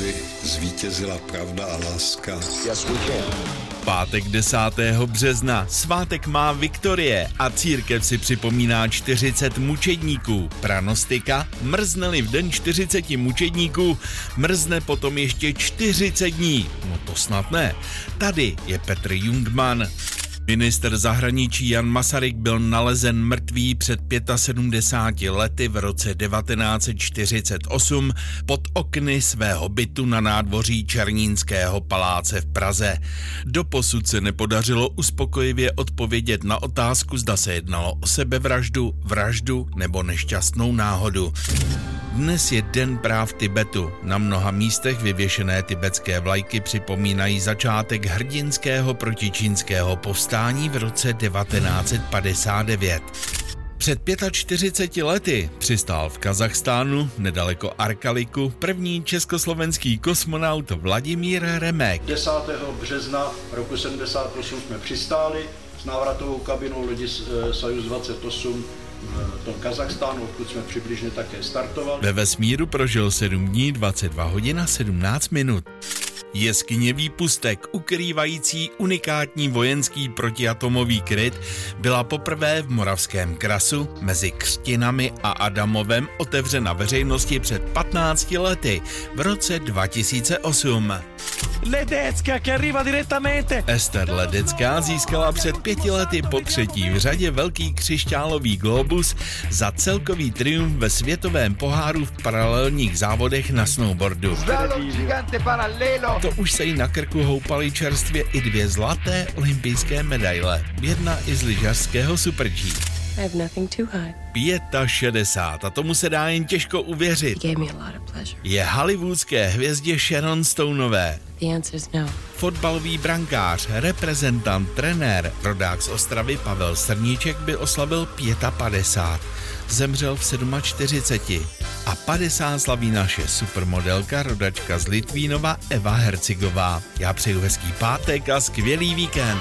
aby zvítězila pravda a láska. Yes, we can. Pátek 10. března, svátek má Viktorie a církev si připomíná 40 mučedníků. Pranostika, mrzneli v den 40 mučedníků, mrzne potom ještě 40 dní. No to snad ne. Tady je Petr Jungmann. Minister zahraničí Jan Masaryk byl nalezen mrtvý před 75 lety v roce 1948 pod okny svého bytu na nádvoří Černínského paláce v Praze. Doposud se nepodařilo uspokojivě odpovědět na otázku, zda se jednalo o sebevraždu, vraždu nebo nešťastnou náhodu. Dnes je Den práv Tibetu. Na mnoha místech vyvěšené tibetské vlajky připomínají začátek hrdinského protičínského povstání v roce 1959. Před 45 lety přistál v Kazachstánu, nedaleko Arkaliku, první československý kosmonaut Vladimír Remek. 10. března roku 78 jsme přistáli s návratovou kabinou lodi eh, Sajus 28 v tom Kazachstánu, odkud jsme přibližně také startovali. Ve vesmíru prožil 7 dní, 22 hodin a 17 minut. Jeskyně výpustek, ukrývající unikátní vojenský protiatomový kryt, byla poprvé v Moravském krasu mezi Křtinami a Adamovem otevřena veřejnosti před 15 lety v roce 2008. Ledecká, che arriva direttamente. Ester Ledecká získala před pěti lety po třetí v řadě velký křišťálový globus za celkový triumf ve světovém poháru v paralelních závodech na snowboardu. To už se jí na krku houpaly čerstvě i dvě zlaté olympijské medaile. Jedna i z lyžařského Super G. I have nothing to hide. 65 a tomu se dá jen těžko uvěřit. Je hollywoodské hvězdě Sharon Stoneové. The answer is no. Fotbalový brankář, reprezentant, trenér, rodák z Ostravy Pavel Srníček by oslavil 55. Zemřel v 47. A 50 slaví naše supermodelka, rodačka z Litvínova Eva Hercigová. Já přeju hezký pátek a skvělý víkend.